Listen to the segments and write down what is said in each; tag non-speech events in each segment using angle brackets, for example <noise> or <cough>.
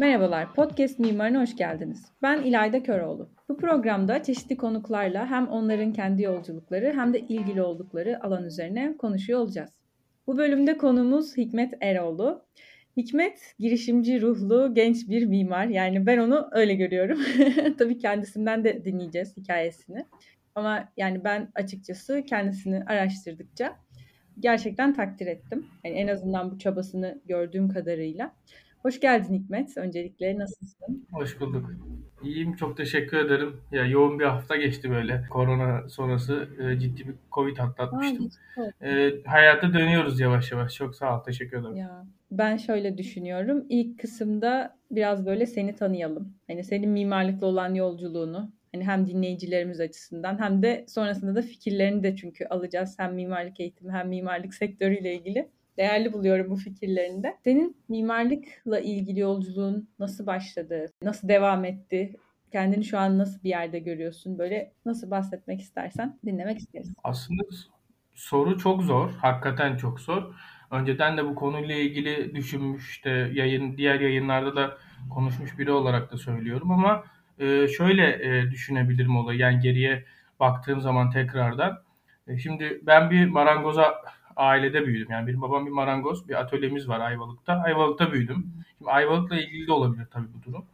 Merhabalar, Podcast Mimarına hoş geldiniz. Ben İlayda Köroğlu. Bu programda çeşitli konuklarla hem onların kendi yolculukları hem de ilgili oldukları alan üzerine konuşuyor olacağız. Bu bölümde konumuz Hikmet Eroğlu. Hikmet girişimci ruhlu genç bir mimar. Yani ben onu öyle görüyorum. <laughs> Tabii kendisinden de dinleyeceğiz hikayesini. Ama yani ben açıkçası kendisini araştırdıkça gerçekten takdir ettim. Yani en azından bu çabasını gördüğüm kadarıyla. Hoş geldin Hikmet. Öncelikle nasılsın? Hoş bulduk. İyiyim, çok teşekkür ederim. Ya yoğun bir hafta geçti böyle. Korona sonrası e, ciddi bir Covid atlatmıştım. e, hayata dönüyoruz yavaş yavaş. Çok sağ ol, teşekkür ederim. Ya, ben şöyle düşünüyorum. İlk kısımda biraz böyle seni tanıyalım. Hani senin mimarlıkla olan yolculuğunu, hani hem dinleyicilerimiz açısından hem de sonrasında da fikirlerini de çünkü alacağız. Hem mimarlık eğitimi hem mimarlık sektörüyle ilgili değerli buluyorum bu fikirlerinde. Senin mimarlıkla ilgili yolculuğun nasıl başladı? Nasıl devam etti? Kendini şu an nasıl bir yerde görüyorsun? Böyle nasıl bahsetmek istersen dinlemek isteriz. Aslında soru çok zor. Hakikaten çok zor. Önceden de bu konuyla ilgili düşünmüş, işte yayın, diğer yayınlarda da konuşmuş biri olarak da söylüyorum ama e, şöyle e, düşünebilirim olayı. Yani geriye baktığım zaman tekrardan. E, şimdi ben bir marangoza ailede büyüdüm. Yani benim babam bir marangoz, bir atölyemiz var Ayvalık'ta. Ayvalık'ta büyüdüm. Şimdi Ayvalık'la ilgili de olabilir tabii bu durum.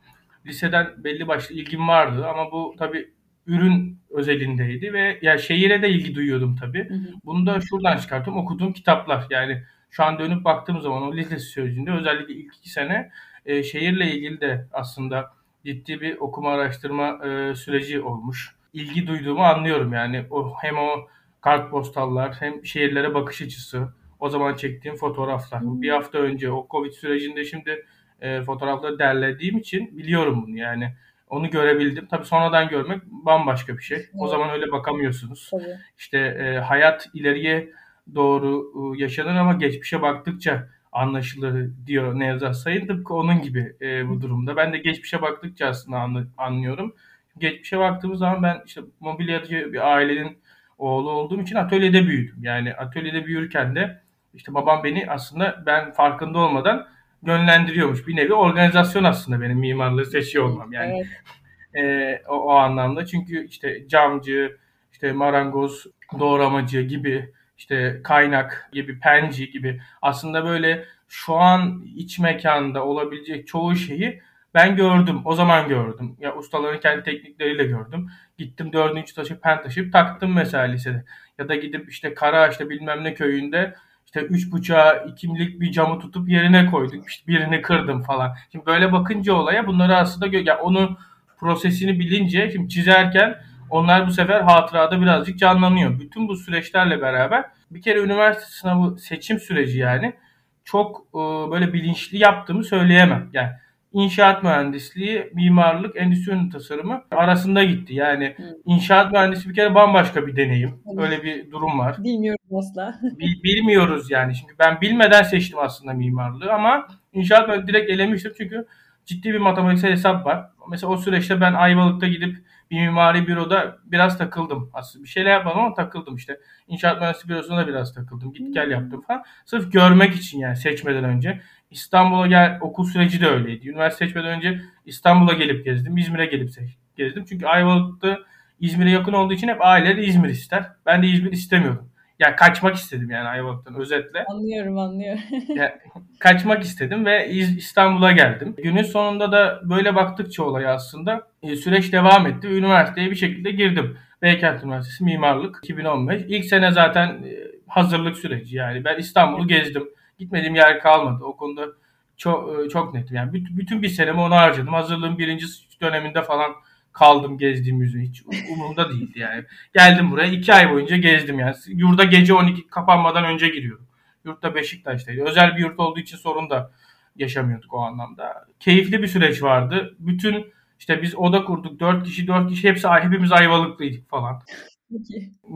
Liseden belli başlı ilgim vardı ama bu tabii ürün özelindeydi ve ya şehire de ilgi duyuyordum tabii. Bunu da şuradan çıkarttım. Okuduğum kitaplar. Yani şu an dönüp baktığım zaman o lise sürecinde özellikle ilk iki sene e, şehirle ilgili de aslında ciddi bir okuma araştırma e, süreci olmuş. İlgi duyduğumu anlıyorum yani. O hem o kartpostallar hem şehirlere bakış açısı, o zaman çektiğim fotoğraflar. Hmm. Bir hafta önce o Covid sürecinde şimdi e, fotoğrafları derlediğim için biliyorum bunu yani. Onu görebildim. Tabii sonradan görmek bambaşka bir şey. Evet. O zaman öyle bakamıyorsunuz. Tabii. İşte e, hayat ileriye doğru e, yaşanır ama geçmişe baktıkça anlaşılır diyor Nevzat Sayın. Tıpkı onun gibi e, bu durumda. Ben de geçmişe baktıkça aslında anlıyorum. Geçmişe baktığımız zaman ben işte mobilyacı bir ailenin oğlu olduğum için atölyede büyüdüm. Yani atölyede büyürken de işte babam beni aslında ben farkında olmadan yönlendiriyormuş. Bir nevi organizasyon aslında benim mimarlığı seçiyor olmam. Yani evet. <laughs> e, o, o anlamda. Çünkü işte camcı, işte marangoz, doğramacı gibi işte kaynak gibi, penci gibi aslında böyle şu an iç mekanda olabilecek çoğu şeyi ben gördüm. O zaman gördüm. Ya ustaların kendi teknikleriyle gördüm. Gittim dördüncü taşı pen taşıyıp taktım mesela lisede. Ya da gidip işte Karaağaç'ta bilmem ne köyünde işte üç buçuğa ikimlik bir camı tutup yerine koyduk. İşte birini kırdım falan. Şimdi böyle bakınca olaya bunları aslında gö- ya onun prosesini bilince şimdi çizerken onlar bu sefer hatırada birazcık canlanıyor. Bütün bu süreçlerle beraber bir kere üniversite sınavı seçim süreci yani çok böyle bilinçli yaptığımı söyleyemem. Yani inşaat mühendisliği, mimarlık, endüstri tasarımı arasında gitti. Yani Hı. inşaat mühendisi bir kere bambaşka bir deneyim. Öyle bir durum var. Bilmiyorum asla. <laughs> Bil, bilmiyoruz yani. Şimdi ben bilmeden seçtim aslında mimarlığı ama inşaat mühendisliği direkt elemiştim çünkü ciddi bir matematiksel hesap var. Mesela o süreçte ben Ayvalık'ta gidip bir mimari büroda biraz takıldım. Aslında bir şeyler yapmadım ama takıldım işte. İnşaat mühendisliği bürosunda da biraz takıldım. Git gel yaptım falan. Sırf görmek için yani seçmeden önce. İstanbul'a gel okul süreci de öyleydi. Üniversite seçmeden önce İstanbul'a gelip gezdim. İzmir'e gelip gezdim. Çünkü Ayvalık'ta İzmir'e yakın olduğu için hep aileleri İzmir ister. Ben de İzmir istemiyordum. Ya kaçmak istedim yani Ayvalık'tan özetle. Anlıyorum anlıyorum. ya, kaçmak istedim ve İstanbul'a geldim. Günün sonunda da böyle baktıkça olaya aslında e, süreç devam etti. Üniversiteye bir şekilde girdim. Beykent Üniversitesi Mimarlık 2015. İlk sene zaten e, hazırlık süreci yani. Ben İstanbul'u gezdim. Gitmediğim yer kalmadı. O konuda çok e, çok netim. Yani bütün bir senemi ona harcadım. Hazırlığın birinci döneminde falan kaldım gezdiğim müze hiç umurumda değildi yani. Geldim buraya iki ay boyunca gezdim yani. Yurda gece 12 kapanmadan önce giriyordum. Yurtta Beşiktaş'taydı. Özel bir yurt olduğu için sorun da yaşamıyorduk o anlamda. Keyifli bir süreç vardı. Bütün işte biz oda kurduk. Dört kişi dört kişi hepsi hepimiz ayvalıklıydık falan.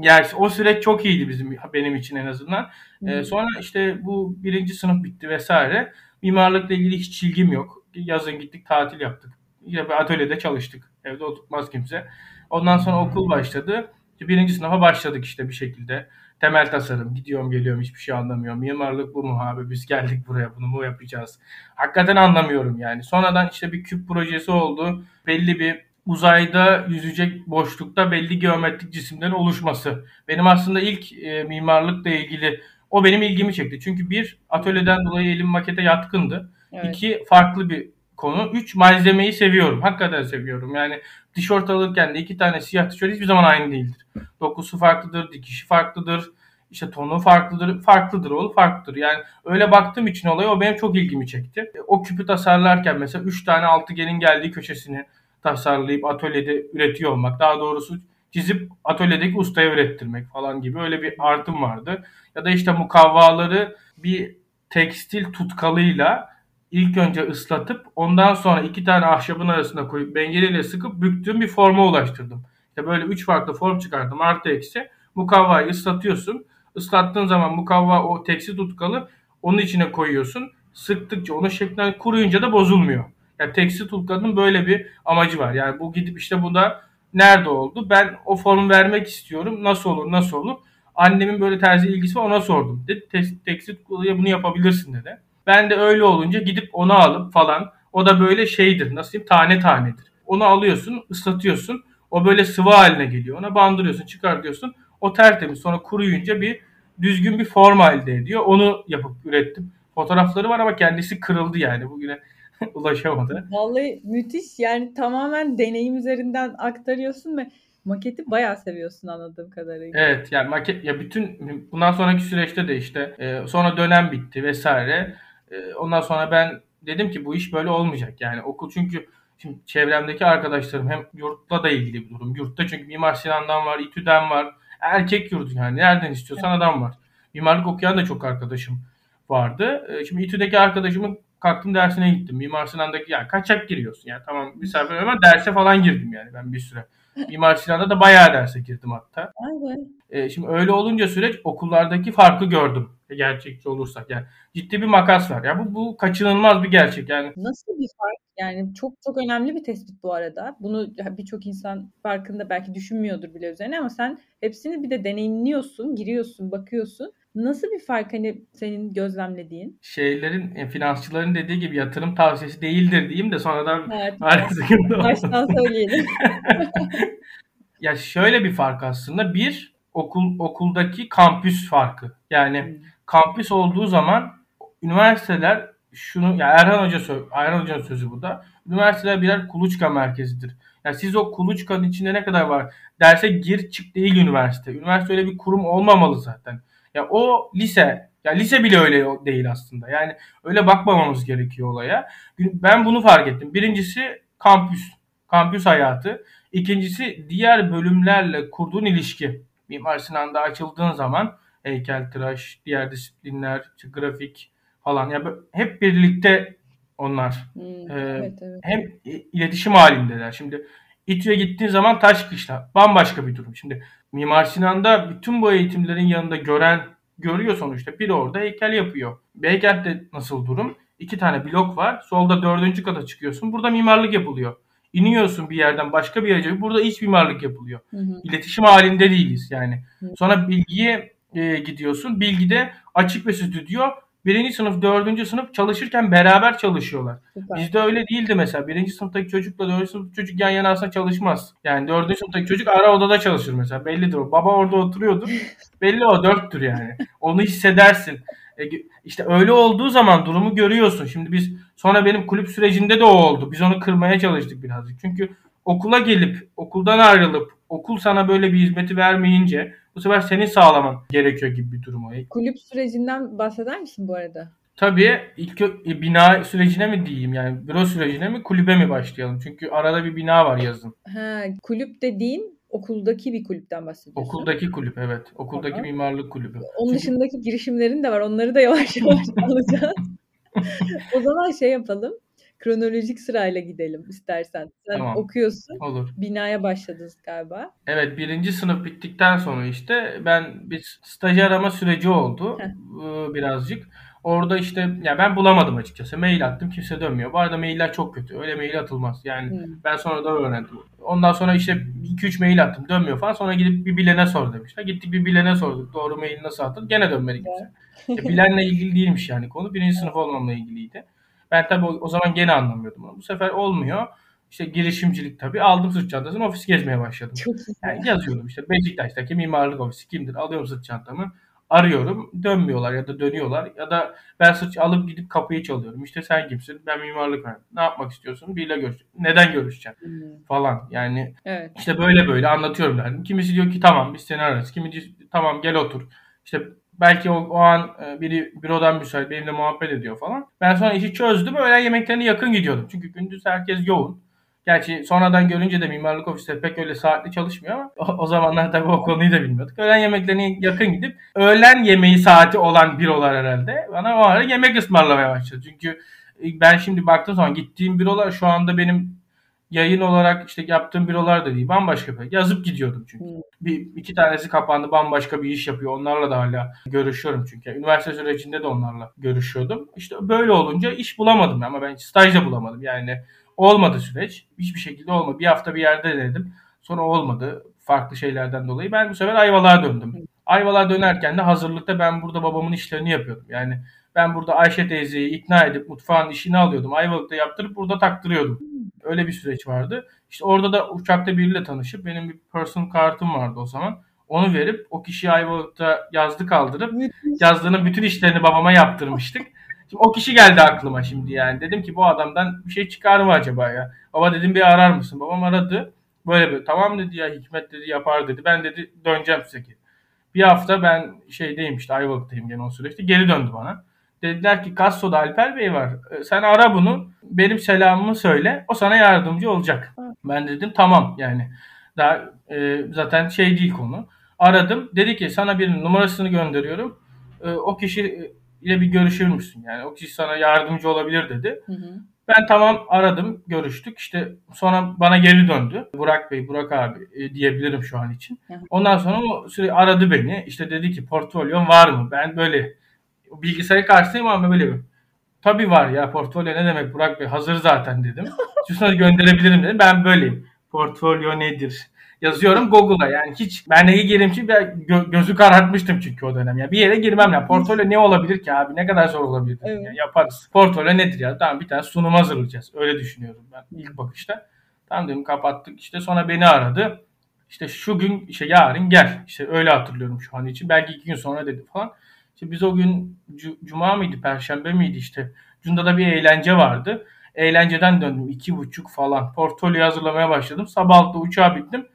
Yani o süreç çok iyiydi bizim benim için en azından. Ee, sonra işte bu birinci sınıf bitti vesaire. Mimarlıkla ilgili hiç ilgim yok. Yazın gittik tatil yaptık. Yine bir atölyede çalıştık. Evde oturtmaz kimse. Ondan sonra okul başladı. Birinci sınıfa başladık işte bir şekilde. temel tasarım. Gidiyorum geliyorum hiçbir şey anlamıyorum. Mimarlık bu mu abi? Biz geldik buraya bunu mu yapacağız? Hakikaten anlamıyorum yani. Sonradan işte bir küp projesi oldu. Belli bir uzayda yüzecek boşlukta belli geometrik cisimlerin oluşması. Benim aslında ilk e, mimarlıkla ilgili o benim ilgimi çekti. Çünkü bir atölyeden dolayı elim makete yatkındı. Evet. İki farklı bir konu. Üç malzemeyi seviyorum. Hakikaten seviyorum. Yani tişört alırken de iki tane siyah tişört hiçbir zaman aynı değildir. Dokusu farklıdır, dikişi farklıdır, işte tonu farklıdır, farklıdır oğlu farklıdır. Yani öyle baktığım için olaya o benim çok ilgimi çekti. O küpü tasarlarken mesela üç tane altıgenin geldiği köşesini tasarlayıp atölyede üretiyor olmak. Daha doğrusu çizip atölyedeki ustaya ürettirmek falan gibi öyle bir artım vardı. Ya da işte mukavvaları bir tekstil tutkalıyla ilk önce ıslatıp ondan sonra iki tane ahşabın arasına koyup bengereyle sıkıp büktüğüm bir forma ulaştırdım. İşte böyle üç farklı form çıkardım artı eksi. Mukavvayı ıslatıyorsun. Islattığın zaman mukavva o tekstil tutkalı onun içine koyuyorsun. Sıktıkça onun şekline kuruyunca da bozulmuyor. Yani tekstil tutkalının böyle bir amacı var. Yani bu gidip işte bu da nerede oldu? Ben o formu vermek istiyorum. Nasıl olur? Nasıl olur? Annemin böyle terzi ilgisi var ona sordum. Dedi tekstil tutkalıyla bunu yapabilirsin dedi. Ben de öyle olunca gidip onu alıp falan o da böyle şeydir nasıl diyeyim tane tanedir. Onu alıyorsun ıslatıyorsun o böyle sıvı haline geliyor. Ona bandırıyorsun çıkar diyorsun. O tertemiz sonra kuruyunca bir düzgün bir form elde ediyor. Onu yapıp ürettim. Fotoğrafları var ama kendisi kırıldı yani bugüne <laughs> ulaşamadı. Vallahi müthiş yani tamamen deneyim üzerinden aktarıyorsun ve maketi bayağı seviyorsun anladığım kadarıyla. Evet yani maket ya bütün bundan sonraki süreçte de işte e, sonra dönem bitti vesaire. E, ondan sonra ben dedim ki bu iş böyle olmayacak. Yani okul çünkü şimdi çevremdeki arkadaşlarım hem yurtla da ilgili bir durum. Yurtta çünkü Mimar Sinan'dan var, İTÜ'den var. Erkek yurdu yani. Nereden istiyorsan evet. adam var. Mimarlık okuyan da çok arkadaşım vardı. E, şimdi İTÜ'deki arkadaşımın kalktım dersine gittim. Mimar Sinan'daki yani kaçak giriyorsun. Yani tamam misafir ama derse falan girdim yani ben bir süre. Mimar Sinan'da da bayağı derse girdim hatta. Aynen. E, şimdi öyle olunca süreç okullardaki farkı gördüm. Gerçekçi olursak yani. Ciddi bir makas var. Ya bu, bu kaçınılmaz bir gerçek yani. Nasıl bir fark? Yani çok çok önemli bir tespit bu arada. Bunu birçok insan farkında belki düşünmüyordur bile üzerine ama sen hepsini bir de deneyimliyorsun, giriyorsun, bakıyorsun. Nasıl bir fark hani senin gözlemlediğin? Şeylerin, e, finansçıların dediği gibi yatırım tavsiyesi değildir diyeyim de sonradan evet, <laughs> Baştan söyleyelim. <laughs> ya şöyle bir fark aslında. Bir, okul okuldaki kampüs farkı. Yani hmm. kampüs olduğu zaman üniversiteler şunu ya Erhan Hoca söz, Erhan Hoca'nın sözü bu da. Üniversiteler birer kuluçka merkezidir. Yani siz o kuluçkanın içinde ne kadar var? Derse gir çık değil üniversite. Üniversite öyle bir kurum olmamalı zaten. Ya o lise ya lise bile öyle değil aslında. Yani öyle bakmamamız gerekiyor olaya. Ben bunu fark ettim. Birincisi kampüs. Kampüs hayatı. İkincisi diğer bölümlerle kurduğun ilişki. Mimar Sinan'da açıldığın zaman heykeltıraş, diğer disiplinler, grafik falan. Ya hep birlikte onlar. Hmm, ee, evet, evet. Hem iletişim halindeler. Şimdi İTÜ'ye gittiğin zaman taş kışla. Bambaşka bir durum. Şimdi Mimar Sinan'da bütün bu eğitimlerin yanında gören görüyor sonuçta. Biri orada heykel yapıyor. Beykent'te nasıl durum? İki tane blok var. Solda dördüncü kata çıkıyorsun. Burada mimarlık yapılıyor. İniyorsun bir yerden başka bir yere. Burada iç mimarlık yapılıyor. Hı hı. İletişim halinde değiliz yani. Hı. Sonra bilgiye e, gidiyorsun. Bilgide açık ve stüdyo birinci sınıf, dördüncü sınıf çalışırken beraber çalışıyorlar. Süper. Bizde öyle değildi mesela. Birinci sınıftaki çocukla dördüncü sınıftaki çocuk yan yana aslında çalışmaz. Yani dördüncü sınıftaki çocuk ara odada çalışır mesela. Bellidir o. Baba orada oturuyordur. Belli o dörttür yani. Onu hissedersin. E, işte öyle olduğu zaman durumu görüyorsun. Şimdi biz sonra benim kulüp sürecinde de o oldu. Biz onu kırmaya çalıştık birazcık. Çünkü okula gelip okuldan ayrılıp okul sana böyle bir hizmeti vermeyince bu sefer senin sağlaman gerekiyor gibi bir durum o. Kulüp sürecinden bahseder misin bu arada? Tabii ilk e, bina sürecine mi diyeyim yani büro sürecine mi kulübe mi başlayalım? Çünkü arada bir bina var yazın. Ha, kulüp dediğin okuldaki bir kulüpten bahsediyorsun. Okuldaki kulüp evet. Okuldaki Aha. mimarlık kulübü. Onun Çünkü... dışındaki girişimlerin de var. Onları da yavaş yavaş <laughs> alacağız. <laughs> o zaman şey yapalım kronolojik sırayla gidelim istersen. Sen tamam. okuyorsun. Olur. Binaya başladınız galiba. Evet birinci sınıf bittikten sonra işte ben bir stajyer arama süreci oldu Heh. birazcık. Orada işte ya ben bulamadım açıkçası. Mail attım kimse dönmüyor. Bu arada mailler çok kötü. Öyle mail atılmaz. Yani hmm. ben sonradan öğrendim. Ondan sonra işte 2-3 mail attım dönmüyor falan. Sonra gidip bir bilene sor demişler. Gittik bir bilene sorduk. Doğru mail nasıl atılır? Gene dönmedi kimse. e, bilenle <laughs> ilgili değilmiş yani konu. Birinci sınıf olmamla ilgiliydi. Ben tabii o, o zaman gene anlamıyordum onu. Bu sefer olmuyor. İşte girişimcilik tabii. Aldım sırt çantasını ofis gezmeye başladım. Çok yani yazıyordum işte Beşiktaş'taki mimarlık ofisi kimdir? Alıyorum sırt çantamı arıyorum. Dönmüyorlar ya da dönüyorlar. Ya da ben sırt alıp gidip kapıyı çalıyorum. İşte sen kimsin? Ben mimarlık öğrendim. Ne yapmak istiyorsun? Biriyle görüş. Neden görüşeceksin? Hmm. Falan. Yani evet. işte böyle böyle anlatıyorum derdim. Kimisi diyor ki tamam biz seni ararız. Kimi diyor tamam gel otur. İşte belki o, o an e, biri bürodan müsait benimle muhabbet ediyor falan. Ben sonra işi çözdüm. Öğlen yemeklerine yakın gidiyordum. Çünkü gündüz herkes yoğun. Gerçi sonradan görünce de mimarlık ofisleri pek öyle saatli çalışmıyor ama o, <laughs> o zamanlar tabii o konuyu da bilmiyorduk. Öğlen yemeklerine yakın gidip öğlen yemeği saati olan bürolar herhalde bana o ara yemek ısmarlamaya başladı. Çünkü ben şimdi baktığım zaman gittiğim bürolar şu anda benim yayın olarak işte yaptığım bürolar da değil. Bambaşka bir. Yazıp gidiyordum çünkü. Hmm. Bir iki tanesi kapandı. Bambaşka bir iş yapıyor. Onlarla da hala görüşüyorum çünkü. Üniversite sürecinde de onlarla görüşüyordum. İşte böyle olunca iş bulamadım ama ben staj da bulamadım. Yani Olmadı süreç. Hiçbir şekilde olmadı. Bir hafta bir yerde denedim. Sonra olmadı. Farklı şeylerden dolayı. Ben bu sefer Ayvalık'a döndüm. Ayvalık'a dönerken de hazırlıkta ben burada babamın işlerini yapıyordum. Yani ben burada Ayşe teyzeyi ikna edip mutfağın işini alıyordum. Ayvalık'ta yaptırıp burada taktırıyordum. Öyle bir süreç vardı. İşte orada da uçakta biriyle tanışıp benim bir personal kartım vardı o zaman. Onu verip o kişiyi Ayvalık'ta yazdı kaldırıp yazdığının bütün işlerini babama yaptırmıştık. Şimdi o kişi geldi aklıma şimdi yani. Dedim ki bu adamdan bir şey çıkar mı acaba ya? Baba dedim bir arar mısın? Babam aradı. Böyle böyle tamam dedi ya Hikmet dedi yapar dedi. Ben dedi döneceğim size ki. Bir hafta ben şeydeyim işte Ayvalık'tayım gene o süreçte. Geri döndü bana. Dediler ki Kasso'da Alper Bey var. E, sen ara bunu. Benim selamımı söyle. O sana yardımcı olacak. Ben dedim tamam yani. Daha e, zaten şey değil konu. Aradım. Dedi ki sana bir numarasını gönderiyorum. E, o kişi ile bir görüşür müsün? Yani o kişi sana yardımcı olabilir dedi. Hı hı. Ben tamam aradım, görüştük. İşte sonra bana geri döndü. Burak Bey, Burak abi e, diyebilirim şu an için. Hı hı. Ondan sonra o süre aradı beni. İşte dedi ki portfolyon var mı? Ben böyle bilgisayarı karşısındayım ama böyle bir Tabii var ya portfolyo ne demek Burak Bey? Hazır zaten dedim. <laughs> Şuna gönderebilirim dedim. Ben böyleyim. Portfolyo nedir? yazıyorum Google'a. Yani hiç ben neye gireyim ki ben gö- gözü karartmıştım çünkü o dönem. Ya bir yere girmem ya portfolyo ne olabilir ki abi? Ne kadar zor olabilir evet. yani yaparız. Portfolyo nedir ya? Tamam bir tane sunum hazırlayacağız. Öyle düşünüyorum ben ilk bakışta. Tamam dedim kapattık. İşte sonra beni aradı. İşte şu gün işte yarın gel. İşte öyle hatırlıyorum şu an için. Belki iki gün sonra dedi falan işte biz o gün cuma mıydı perşembe miydi işte Cunda'da bir eğlence vardı eğlenceden döndüm iki buçuk falan portfolyo hazırlamaya başladım sabah altta uçağa bittim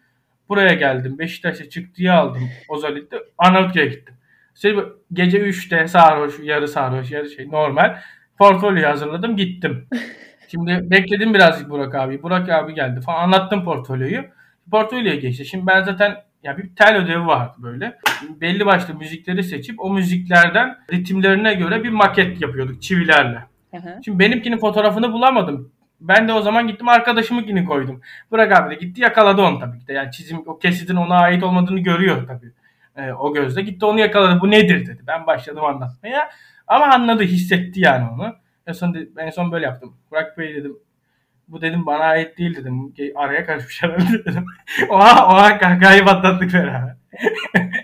Buraya geldim. Beşiktaş'a çıktığı aldım Ozalit'te. Arnavutköy'e gittim. İşte gece 3'te sarhoş, yarı sarhoş, yarı şey normal. Portfolyo hazırladım gittim. <laughs> Şimdi bekledim birazcık Burak abi. Burak abi geldi falan anlattım portfolyoyu. Portfolyoya geçti. Şimdi ben zaten ya bir tel ödevi vardı böyle. Belli başlı müzikleri seçip o müziklerden ritimlerine göre bir maket yapıyorduk çivilerle. Hı hı. Şimdi benimkinin fotoğrafını bulamadım. Ben de o zaman gittim arkadaşımınkini koydum. Bırak abi de gitti yakaladı onu tabii ki de. Yani çizim o kesitin ona ait olmadığını görüyor tabii. E, o gözle gitti onu yakaladı. Bu nedir dedi. Ben başladım anlatmaya. Ama anladı hissetti yani onu. En son, en son böyle yaptım. Burak Bey dedim. Bu dedim bana ait değil dedim. Araya karışmış herhalde <laughs> dedim. oha oha kahkahayı patlattık beraber. <laughs>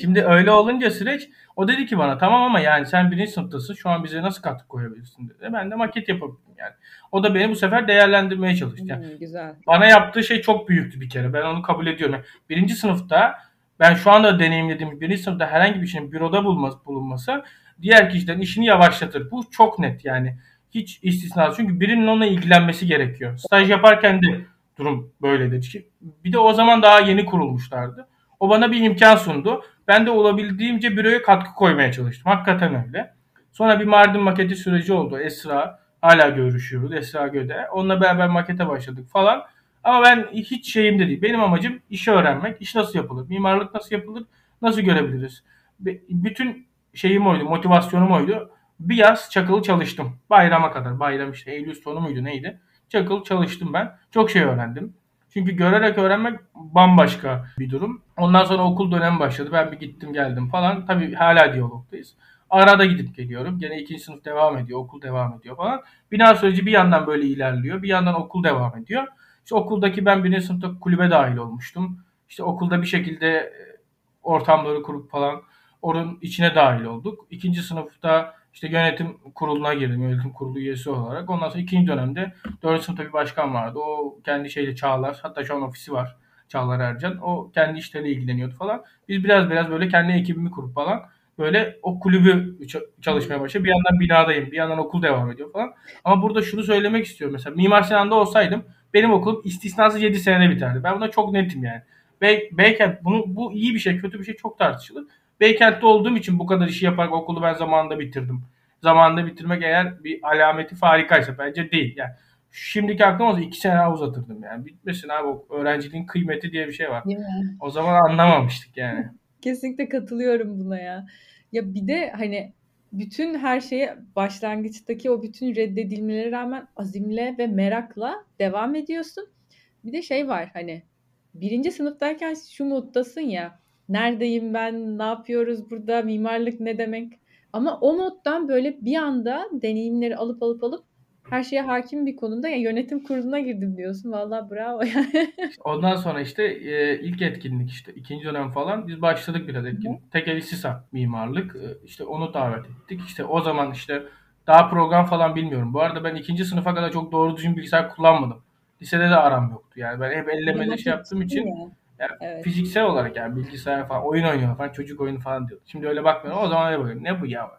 Şimdi öyle olunca süreç o dedi ki bana tamam ama yani sen birinci sınıftasın şu an bize nasıl katkı koyabilirsin dedi. Ben de maket yapabildim yani. O da beni bu sefer değerlendirmeye çalıştı. Yani hmm, güzel. Bana yaptığı şey çok büyüktü bir kere. Ben onu kabul ediyorum. Yani birinci sınıfta ben şu anda deneyimlediğim birinci sınıfta herhangi bir şeyin büroda bulması, bulunması diğer kişilerin işini yavaşlatır. Bu çok net yani. Hiç istisnasız. Çünkü birinin onunla ilgilenmesi gerekiyor. Staj yaparken de durum böyledir. Bir de o zaman daha yeni kurulmuşlardı. O bana bir imkan sundu. Ben de olabildiğimce büroya katkı koymaya çalıştım. Hakikaten öyle. Sonra bir Mardin maketi süreci oldu. Esra hala görüşüyoruz. Esra Göde. Onunla beraber makete başladık falan. Ama ben hiç şeyimde değil. Benim amacım işi öğrenmek. İş nasıl yapılır? Mimarlık nasıl yapılır? Nasıl görebiliriz? Bütün şeyim oydu, motivasyonum oydu. Bir yaz çakılı çalıştım. Bayrama kadar. Bayram işte Eylül sonu muydu neydi? Çakılı çalıştım ben. Çok şey öğrendim. Çünkü görerek öğrenmek bambaşka bir durum. Ondan sonra okul dönemi başladı. Ben bir gittim geldim falan. Tabii hala diyalogdayız. Arada gidip geliyorum. Gene ikinci sınıf devam ediyor. Okul devam ediyor falan. Bina süreci bir yandan böyle ilerliyor. Bir yandan okul devam ediyor. İşte okuldaki ben birinci sınıfta kulübe dahil olmuştum. İşte okulda bir şekilde e, ortamları kurup falan onun içine dahil olduk. İkinci sınıfta işte yönetim kuruluna girdim. Yönetim kurulu üyesi olarak. Ondan sonra ikinci dönemde dördüncü sınıfta bir başkan vardı. O kendi şeyle Çağlar. Hatta şu an ofisi var. Çağlar Ercan. O kendi işleriyle ilgileniyordu falan. Biz biraz biraz böyle kendi ekibimi kurup falan böyle o kulübü çalışmaya başladı. Bir yandan binadayım, bir yandan okul devam ediyor falan. Ama burada şunu söylemek istiyorum mesela. Mimar Sinan'da olsaydım benim okulum istisnasız 7 senede biterdi. Ben buna çok netim yani. Bey, Beykent bunu bu iyi bir şey, kötü bir şey çok tartışılır. Beykent'te olduğum için bu kadar işi yaparak okulu ben zamanında bitirdim. Zamanında bitirmek eğer bir alameti farikaysa bence değil. Yani şimdiki aklım olsa iki sene uzatırdım yani. Bitmesin abi o öğrenciliğin kıymeti diye bir şey var. O zaman anlamamıştık yani. Kesinlikle katılıyorum buna ya. Ya bir de hani bütün her şeye başlangıçtaki o bütün reddedilmelere rağmen azimle ve merakla devam ediyorsun. Bir de şey var hani birinci sınıftayken şu moddasın ya neredeyim ben ne yapıyoruz burada mimarlık ne demek ama o moddan böyle bir anda deneyimleri alıp alıp alıp her şeye hakim bir konumda ya yönetim kuruluna girdim diyorsun. Vallahi bravo yani. <laughs> Ondan sonra işte e, ilk etkinlik işte ikinci dönem falan biz başladık biraz etkinlik. Tekeli Sisa mimarlık. E, işte onu davet ettik. İşte o zaman işte daha program falan bilmiyorum. Bu arada ben ikinci sınıfa kadar çok doğru düzgün bilgisayar kullanmadım. Lisede de aram yoktu. Yani ben hep ellemeli şey yaptığım için ya. Yani evet. fiziksel olarak yani bilgisayar falan oyun oynuyor falan çocuk oyunu falan diyor. Şimdi öyle bakmıyorum. O zaman öyle bakıyorum. Ne bu ya?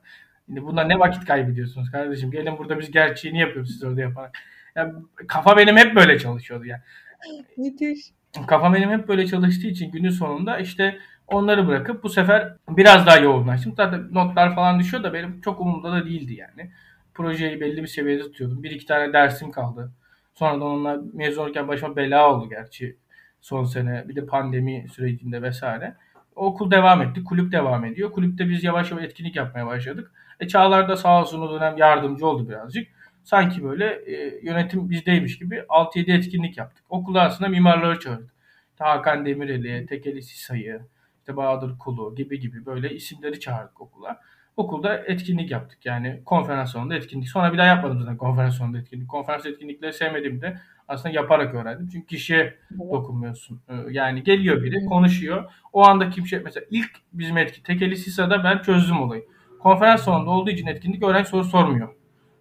Şimdi bunda ne vakit kaybediyorsunuz kardeşim? Gelin burada biz gerçeğini yapıyoruz siz orada yaparak. Yani kafa benim hep böyle çalışıyordu yani. <laughs> Müthiş. Kafa benim hep böyle çalıştığı için günün sonunda işte onları bırakıp bu sefer biraz daha yoğunlaştım. Zaten notlar falan düşüyor da benim çok umurumda da değildi yani. Projeyi belli bir seviyede tutuyordum. Bir iki tane dersim kaldı. Sonradan onlar mezun olurken başıma bela oldu gerçi son sene. Bir de pandemi sürecinde vesaire. Okul devam etti. Kulüp devam ediyor. Kulüpte biz yavaş yavaş etkinlik yapmaya başladık. E Çağlar da sağ olsun o dönem yardımcı oldu birazcık. Sanki böyle e, yönetim bizdeymiş gibi 6-7 etkinlik yaptık. Okul arasında mimarları çağırdık. Hakan Demireli, Tekeli Sisay'ı, işte Bahadır Kulu gibi gibi böyle isimleri çağırdık okula. Okulda etkinlik yaptık. Yani konferans sonunda etkinlik. Sonra bir daha yapmadım zaten konferans sonunda etkinlik. Konferans etkinlikleri sevmediğimde aslında yaparak öğrendim. Çünkü kişiye dokunmuyorsun. Ee, yani geliyor biri konuşuyor. O anda kim şey mesela ilk bizim etki Tekeli Sisa'da ben çözdüm olayı. Konferans sonunda olduğu için etkinlik öğrenci soru sormuyor.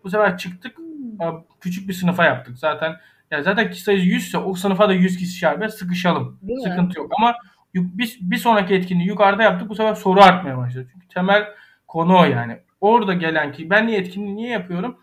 Bu sefer çıktık küçük bir sınıfa yaptık. Zaten ya zaten kişi sayısı 100 ise o sınıfa da 100 kişi şerbet sıkışalım. Değil Sıkıntı mi? yok. Ama bir, bir sonraki etkinliği yukarıda yaptık. Bu sefer soru artmaya başladı. Çünkü temel konu o yani. Orada gelen ki ben niye etkinliği niye yapıyorum?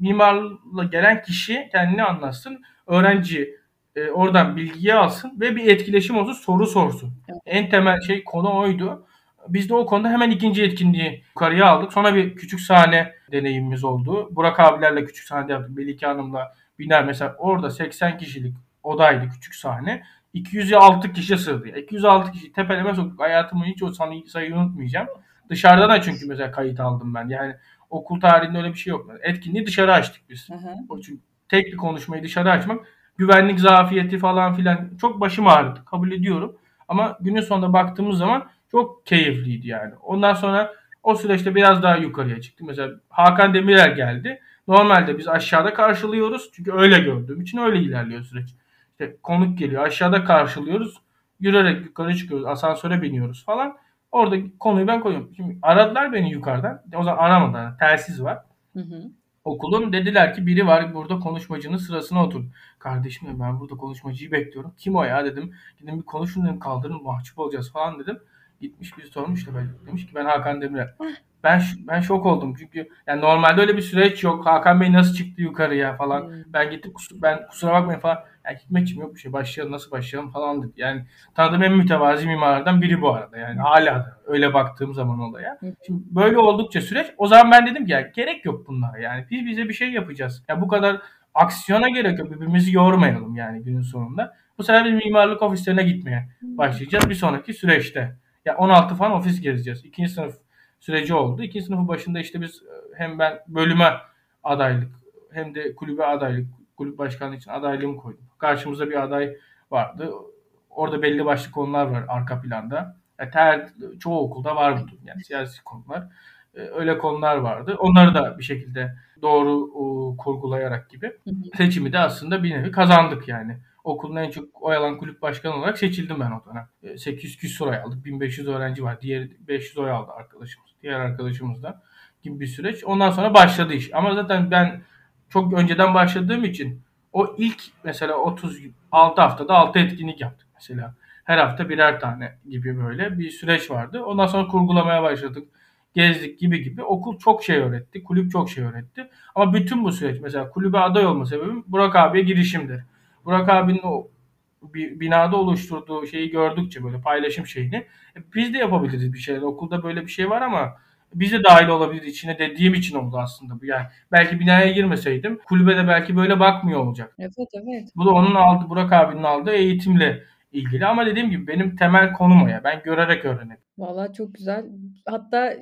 Mimarla gelen kişi kendini anlatsın. Öğrenci e, oradan bilgiyi alsın ve bir etkileşim olsun soru sorsun. Evet. En temel şey konu oydu. Biz de o konuda hemen ikinci etkinliği yukarıya aldık. Sonra bir küçük sahne deneyimimiz oldu. Burak abilerle küçük sahne yaptık. Melike Hanım'la biner mesela orada 80 kişilik odaydı küçük sahne. 206 kişi sığdı. 206 kişi tepeleme soktuk. Hayatımın hiç o sayıyı unutmayacağım. Dışarıdan da çünkü mesela kayıt aldım ben. Yani okul tarihinde öyle bir şey yok. Etkinliği dışarı açtık biz. Hı hı. O çünkü tek bir konuşmayı dışarı açmak güvenlik zafiyeti falan filan çok başım ağrıdı. Kabul ediyorum. Ama günün sonunda baktığımız zaman çok keyifliydi yani. Ondan sonra o süreçte biraz daha yukarıya çıktı. Mesela Hakan Demirer geldi. Normalde biz aşağıda karşılıyoruz. Çünkü öyle gördüğüm için öyle ilerliyor süreç. İşte konuk geliyor. Aşağıda karşılıyoruz. Yürüyerek yukarı çıkıyoruz. Asansöre biniyoruz falan. Orada konuyu ben koyuyorum. Şimdi aradılar beni yukarıdan. O zaman aramadılar. Telsiz var. Hı hı. Okulun dediler ki biri var burada konuşmacının sırasına otur. Kardeşim ben burada konuşmacıyı bekliyorum. Kim o ya dedim. Gidin bir konuşun dedim kaldırın mahcup olacağız falan dedim. Gitmiş bir sormuş da ben demiş ki ben Hakan Demirel. Ben ben şok oldum çünkü yani normalde öyle bir süreç yok. Hakan Bey nasıl çıktı yukarıya falan. Hmm. Ben gittim ben kusura bakmayın falan. Yani Hikmetciğim yok bir şey başlayalım nasıl başlayalım falan dedi. Yani tanıdığım en mütevazi mimarlardan biri bu arada. Yani hala da öyle baktığım zaman olaya. Şimdi böyle oldukça süreç o zaman ben dedim ki ya gerek yok bunlara yani. Biz bize bir şey yapacağız. Ya bu kadar aksiyona gerek yok. Birbirimizi yormayalım yani günün sonunda. Bu sefer biz mimarlık ofislerine gitmeye başlayacağız bir sonraki süreçte. Ya 16 falan ofis gezeceğiz. İkinci sınıf süreci oldu. İkinci sınıfın başında işte biz e, hem ben bölüme adaylık hem de kulübe adaylık, kulüp başkanlığı için adaylığımı koydum. Karşımızda bir aday vardı. Orada belli başlı konular var arka planda. Yani ter, çoğu okulda var bu. Yani siyasi konular. e, öyle konular vardı. Onları da bir şekilde doğru o, kurgulayarak gibi seçimi de aslında bir nevi kazandık yani. Okulun en çok oy alan kulüp başkanı olarak seçildim ben o dönem. 800 küsur oy aldık. 1500 öğrenci var. Diğer 500 oy aldı arkadaşımız. Diğer arkadaşımız da gibi bir süreç. Ondan sonra başladı iş. Ama zaten ben çok önceden başladığım için o ilk mesela 36 haftada 6 etkinlik yaptık mesela. Her hafta birer tane gibi böyle bir süreç vardı. Ondan sonra kurgulamaya başladık. Gezdik gibi gibi. Okul çok şey öğretti. Kulüp çok şey öğretti. Ama bütün bu süreç mesela kulübe aday olma sebebim Burak abiye girişimdir. Burak abinin o bir binada oluşturduğu şeyi gördükçe böyle paylaşım şeyini e, biz de yapabiliriz bir şeyler. Okulda böyle bir şey var ama biz de dahil olabilir içine dediğim için oldu aslında bu. Yani belki binaya girmeseydim kulübede belki böyle bakmıyor olacak. Evet evet. Bu da onun aldığı Burak abinin aldığı eğitimle ilgili ama dediğim gibi benim temel konum o ya. Ben görerek öğrenirim. Valla çok güzel. Hatta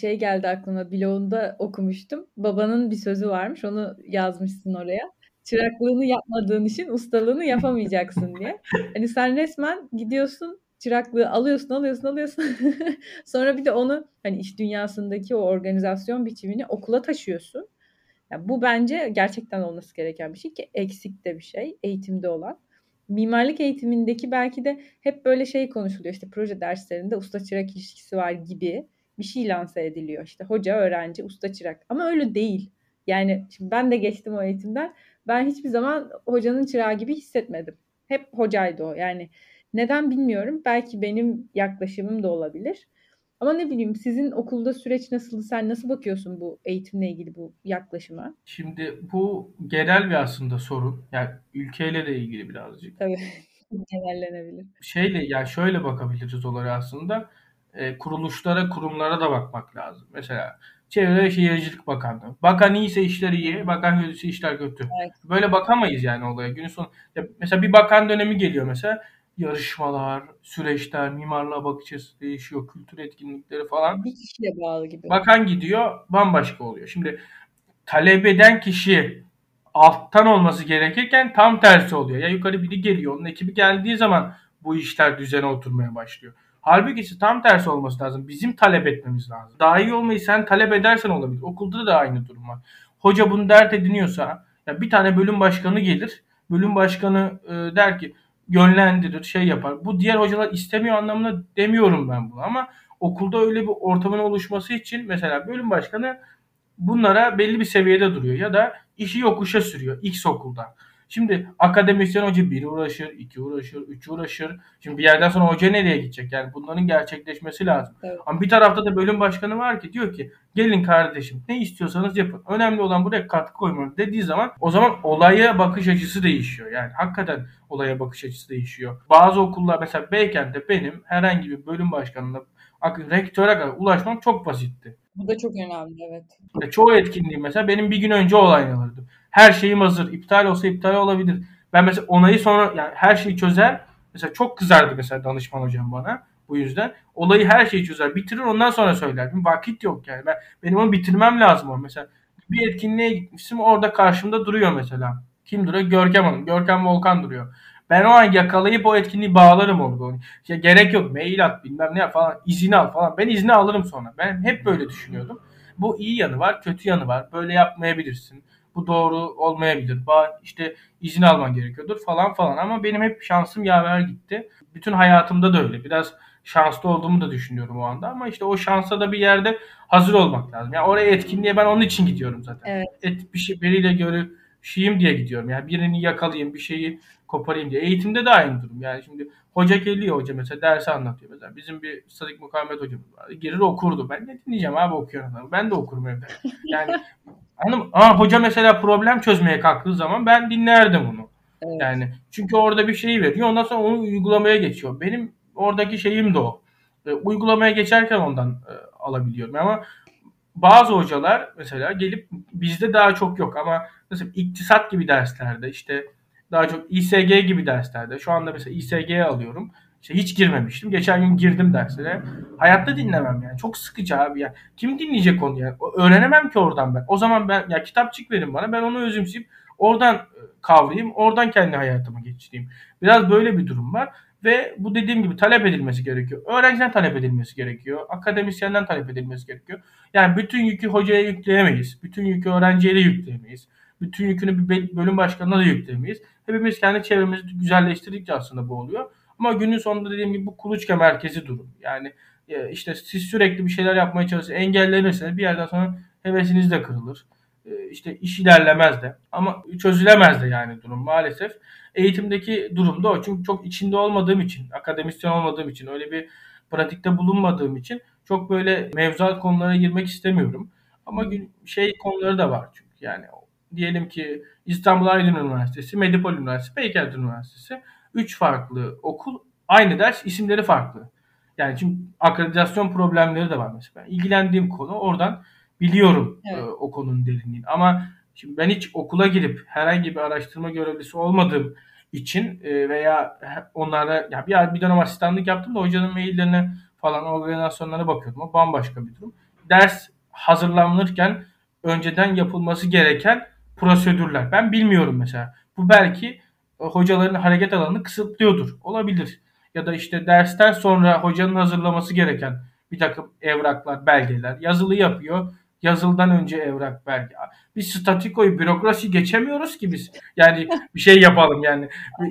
şey geldi aklıma blogunda okumuştum. Babanın bir sözü varmış. Onu yazmışsın oraya. Çıraklığını yapmadığın için ustalığını yapamayacaksın diye. <laughs> Hani sen resmen gidiyorsun çıraklığı alıyorsun alıyorsun alıyorsun. <laughs> Sonra bir de onu hani iş dünyasındaki o organizasyon biçimini okula taşıyorsun. Yani bu bence gerçekten olması gereken bir şey ki eksik de bir şey eğitimde olan. Mimarlık eğitimindeki belki de hep böyle şey konuşuluyor işte proje derslerinde usta çırak ilişkisi var gibi bir şey lanse ediliyor. İşte hoca öğrenci usta çırak ama öyle değil. Yani şimdi ben de geçtim o eğitimden. Ben hiçbir zaman hocanın çırağı gibi hissetmedim. Hep hocaydı o. Yani neden bilmiyorum. Belki benim yaklaşımım da olabilir. Ama ne bileyim sizin okulda süreç nasıldı? Sen nasıl bakıyorsun bu eğitimle ilgili bu yaklaşıma? Şimdi bu genel bir aslında sorun. Yani ülkeyle de ilgili birazcık. Tabii <laughs> genellenebilir. Şeyle yani şöyle bakabiliriz olaya aslında. E, kuruluşlara, kurumlara da bakmak lazım. Mesela Çevre ve Şehircilik Bakanlığı. Bakan iyiyse işler iyi, bakan kötüyse işler kötü. Evet. Böyle bakamayız yani olaya. Günün sonu ya mesela bir bakan dönemi geliyor mesela yarışmalar, süreçler, mimarlığa bakış açısı değişiyor, kültür etkinlikleri falan. Bir kişiye bağlı gibi. Bakan gidiyor, bambaşka oluyor. Şimdi talep eden kişi alttan olması gerekirken tam tersi oluyor. Ya yukarı biri geliyor, onun ekibi geldiği zaman bu işler düzene oturmaya başlıyor. Halbuki tam tersi olması lazım. Bizim talep etmemiz lazım. Daha iyi olmayı sen talep edersen olabilir. Okulda da aynı durum var. Hoca bunu dert ediniyorsa ya bir tane bölüm başkanı gelir. Bölüm başkanı e, der ki yönlendirir, şey yapar. Bu diğer hocalar istemiyor anlamına demiyorum ben bunu ama okulda öyle bir ortamın oluşması için mesela bölüm başkanı bunlara belli bir seviyede duruyor ya da işi yokuşa sürüyor X okulda. Şimdi akademisyen hoca bir uğraşır, iki uğraşır, üç uğraşır. Şimdi bir yerden sonra hoca nereye gidecek? Yani bunların gerçekleşmesi lazım. Evet. Ama bir tarafta da bölüm başkanı var ki diyor ki gelin kardeşim ne istiyorsanız yapın. Önemli olan buraya katkı koymanız dediği zaman o zaman olaya bakış açısı değişiyor. Yani hakikaten olaya bakış açısı değişiyor. Bazı okullar mesela Beykent'te benim herhangi bir bölüm başkanına rektöre kadar ulaşmam çok basitti. Bu da çok önemli evet. Ve çoğu etkinliği mesela benim bir gün önce olaylanırdı. Her şeyim hazır. İptal olsa iptal olabilir. Ben mesela onayı sonra yani her şeyi çözer. Mesela çok kızardı mesela danışman hocam bana bu yüzden. Olayı her şeyi çözer. Bitirir ondan sonra söylerdim. Vakit yok yani. Ben, benim onu bitirmem lazım. Mesela bir etkinliğe gitmiştim orada karşımda duruyor mesela. Kim duruyor? Görkem Hanım. Görkem Volkan duruyor. Ben o an yakalayıp o etkinliği bağlarım orada. İşte gerek yok mail at bilmem ne falan izini al falan. Ben izni alırım sonra. Ben hep böyle düşünüyordum. Bu iyi yanı var, kötü yanı var. Böyle yapmayabilirsin. Bu doğru olmayabilir. İşte izin alman gerekiyordur falan falan. Ama benim hep şansım yaver gitti. Bütün hayatımda da öyle. Biraz şanslı olduğumu da düşünüyorum o anda. Ama işte o şansa da bir yerde hazır olmak lazım. Yani oraya etkinliğe ben onun için gidiyorum zaten. Evet. Et, bir şey, biriyle görüşeyim diye gidiyorum. Yani birini yakalayayım, bir şeyi koparayım diye. Eğitimde de aynı durum. Yani şimdi hoca geliyor hoca mesela dersi anlatıyor mesela. Bizim bir Sadık Mukavemet hocamız var. Girir okurdu. Ben ne dinleyeceğim abi okuyor adamı. Ben de okurum evde. <laughs> Yani anladın Aa, hoca mesela problem çözmeye kalktığı zaman ben dinlerdim onu. Evet. Yani çünkü orada bir şeyi veriyor. Ondan sonra onu uygulamaya geçiyor. Benim oradaki şeyim de o. E, uygulamaya geçerken ondan e, alabiliyorum. Ama bazı hocalar mesela gelip bizde daha çok yok ama mesela iktisat gibi derslerde işte daha çok İSG gibi derslerde. Şu anda mesela İSG'ye alıyorum. İşte hiç girmemiştim. Geçen gün girdim derslere. Hayatta dinlemem yani. Çok sıkıcı abi ya. Kim dinleyecek onu yani? Öğrenemem ki oradan ben. O zaman ben ya kitapçık verin bana. Ben onu özümseyip oradan e, kavrayayım. Oradan kendi hayatıma geçireyim. Biraz böyle bir durum var. Ve bu dediğim gibi talep edilmesi gerekiyor. Öğrenciden talep edilmesi gerekiyor. Akademisyenden talep edilmesi gerekiyor. Yani bütün yükü hocaya yükleyemeyiz. Bütün yükü öğrenciye de yükleyemeyiz. Bütün yükünü bir bölüm başkanına da yükleyemeyiz. Hepimiz kendi çevremizi güzelleştirdikçe aslında bu oluyor. Ama günün sonunda dediğim gibi bu kuluçka merkezi durum. Yani e, işte siz sürekli bir şeyler yapmaya çalışırsanız engellenirseniz bir yerden sonra hevesiniz de kırılır. E, işte iş ilerlemez de. Ama çözülemez de yani durum maalesef. Eğitimdeki durum da o. Çünkü çok içinde olmadığım için, akademisyen olmadığım için, öyle bir pratikte bulunmadığım için çok böyle mevzuat konulara girmek istemiyorum. Ama şey konuları da var çünkü. Yani diyelim ki İstanbul Aydın Üniversitesi, Medipol Üniversitesi, Beykent Üniversitesi. Üç farklı okul, aynı ders, isimleri farklı. Yani çünkü akreditasyon problemleri de var mesela. İlgilendiğim konu oradan biliyorum evet. e, o konunun derinliğini. Ama şimdi ben hiç okula girip herhangi bir araştırma görevlisi olmadığım için e, veya onlara ya bir, bir dönem asistanlık yaptım da hocanın maillerine falan organizasyonlara bakıyordum. O bambaşka bir durum. Ders hazırlanırken önceden yapılması gereken prosedürler. Ben bilmiyorum mesela. Bu belki e, hocaların hareket alanını kısıtlıyordur. Olabilir. Ya da işte dersten sonra hocanın hazırlaması gereken bir takım evraklar, belgeler yazılı yapıyor. Yazıldan önce evrak belge. Biz statikoyu, bürokrasi geçemiyoruz ki biz. Yani bir şey yapalım yani.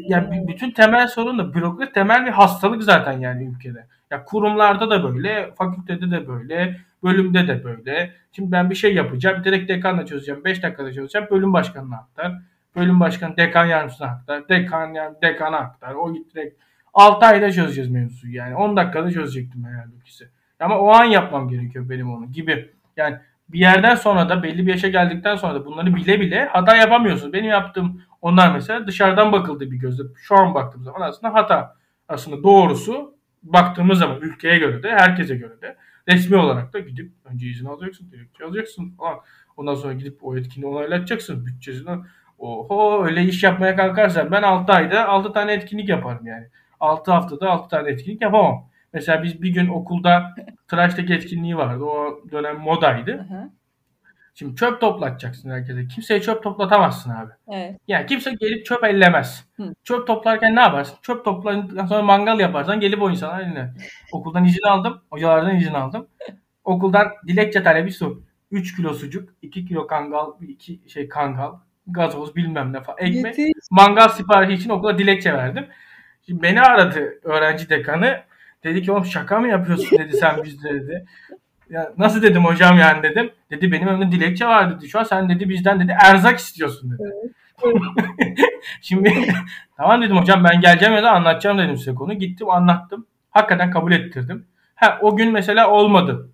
Yani bütün temel sorun da bürokrasi temel bir hastalık zaten yani ülkede. Ya kurumlarda da böyle, fakültede de böyle, bölümde de böyle. Şimdi ben bir şey yapacağım. Direkt dekanla çözeceğim. 5 dakikada çözeceğim. Bölüm başkanına aktar. Bölüm başkanı dekan yardımcısına aktar. Dekan yani dekana aktar. O git direkt 6 ayda çözeceğiz mevzuyu yani. 10 dakikada çözecektim herhalde ikisi. Ama o an yapmam gerekiyor benim onu gibi. Yani bir yerden sonra da belli bir yaşa geldikten sonra da bunları bile bile hata yapamıyorsun. Benim yaptığım onlar mesela dışarıdan bakıldı bir gözle. Şu an baktığım zaman aslında hata. Aslında doğrusu baktığımız zaman ülkeye göre de herkese göre de resmi olarak da gidip önce izin alacaksın, dilekçe alacaksın falan. Ondan sonra gidip o etkinliği onaylatacaksın bütçesini. Oho öyle iş yapmaya kalkarsan ben 6 ayda 6 tane etkinlik yaparım yani. 6 haftada 6 tane etkinlik yapamam. Mesela biz bir gün okulda tıraştaki etkinliği vardı. O dönem modaydı. Hı hı. Şimdi çöp toplatacaksın herkese. Kimseye çöp toplatamazsın abi. Evet. Yani kimse gelip çöp ellemez. Hı. Çöp toplarken ne yaparsın? Çöp topladıktan sonra mangal yaparsan gelip o insanlar eline. <laughs> Okuldan izin aldım. Hocalardan izin aldım. Okuldan dilekçe talebi su. 3 kilo sucuk, 2 kilo kangal, 2 şey kangal, gazoz bilmem ne falan. Ekmek. Yetiş. Mangal siparişi için okula dilekçe verdim. Şimdi beni aradı öğrenci dekanı. Dedi ki oğlum şaka mı yapıyorsun dedi sen bizde dedi. Ya nasıl dedim hocam yani dedim. Dedi benim önümde dilekçe var dedi. Şu an sen dedi bizden dedi erzak istiyorsun dedi. <laughs> Şimdi <laughs> tamam dedim hocam ben geleceğim ya da anlatacağım dedim size konu. Gittim anlattım. Hakikaten kabul ettirdim. Ha o gün mesela olmadı.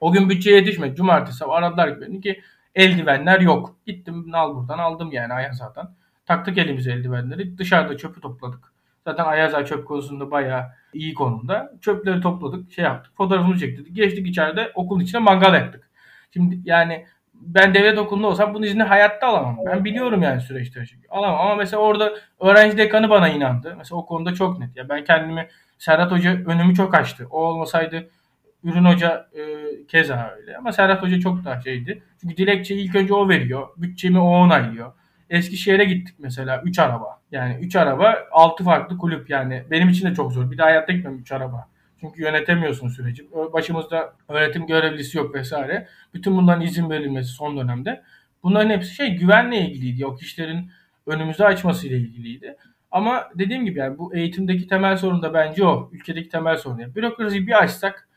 O gün bütçeye yetişmedi. Cumartesi aradılar beni ki eldivenler yok. Gittim al buradan aldım yani Ayaza'dan. Taktık elimize eldivenleri. Dışarıda çöpü topladık. Zaten Ayaza çöp konusunda bayağı iyi konumda. Çöpleri topladık, şey yaptık, fotoğrafımızı çektirdik. Geçtik içeride okulun içine mangal yaktık. Şimdi yani ben devlet okulunda olsam bunun izni hayatta alamam. Ben biliyorum yani süreçte çünkü. Alamam ama mesela orada öğrenci dekanı bana inandı. Mesela o konuda çok net. Ya ben kendimi Serhat Hoca önümü çok açtı. O olmasaydı Ürün Hoca e, keza öyle. Ama Serhat Hoca çok daha şeydi. Çünkü dilekçeyi ilk önce o veriyor. Bütçemi o onaylıyor. Eskişehir'e gittik mesela 3 araba. Yani 3 araba 6 farklı kulüp yani. Benim için de çok zor. Bir daha hayatta gitmem 3 araba. Çünkü yönetemiyorsun süreci. Başımızda öğretim görevlisi yok vesaire. Bütün bunların izin verilmesi son dönemde. Bunların hepsi şey güvenle ilgiliydi. O kişilerin önümüzü açmasıyla ilgiliydi. Ama dediğim gibi yani bu eğitimdeki temel sorun da bence o. Ülkedeki temel sorun. Yani bürokrasiyi bir açsak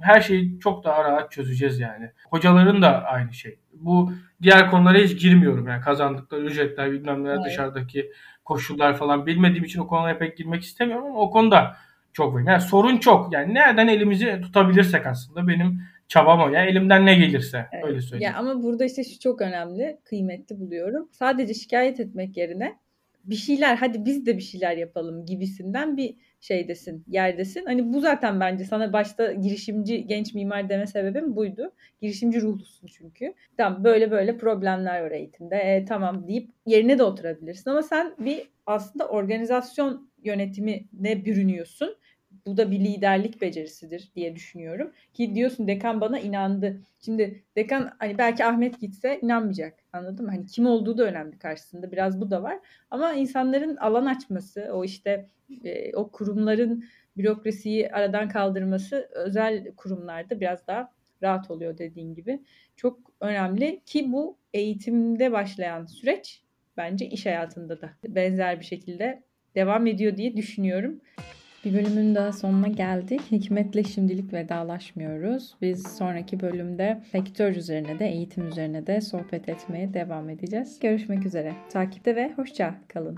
her şeyi çok daha rahat çözeceğiz yani. Hocaların da aynı şey. Bu diğer konulara hiç girmiyorum yani kazandıkları ücretler bilmem neler evet. dışarıdaki koşullar falan bilmediğim için o konulara pek girmek istemiyorum ama o konuda çok mühim. Yani sorun çok. Yani nereden elimizi tutabilirsek aslında benim çabam o. Yani elimden ne gelirse evet. öyle söyleyeyim. Ya ama burada işte şu çok önemli, kıymetli buluyorum. Sadece şikayet etmek yerine bir şeyler hadi biz de bir şeyler yapalım gibisinden bir şeydesin, yerdesin. Hani bu zaten bence sana başta girişimci genç mimar deme sebebim buydu. Girişimci ruhlusun çünkü. Tamam böyle böyle problemler var eğitimde. E, tamam deyip yerine de oturabilirsin ama sen bir aslında organizasyon yönetimine bürünüyorsun. Bu da bir liderlik becerisidir diye düşünüyorum. Ki diyorsun dekan bana inandı. Şimdi dekan hani belki Ahmet gitse inanmayacak. Anladın mı? Hani kim olduğu da önemli karşısında. Biraz bu da var. Ama insanların alan açması, o işte e, o kurumların bürokrasiyi aradan kaldırması özel kurumlarda biraz daha rahat oluyor dediğin gibi. Çok önemli ki bu eğitimde başlayan süreç bence iş hayatında da benzer bir şekilde devam ediyor diye düşünüyorum. Bir bölümün daha sonuna geldik. Hikmet'le şimdilik vedalaşmıyoruz. Biz sonraki bölümde sektör üzerine de eğitim üzerine de sohbet etmeye devam edeceğiz. Görüşmek üzere. Takipte ve hoşça kalın.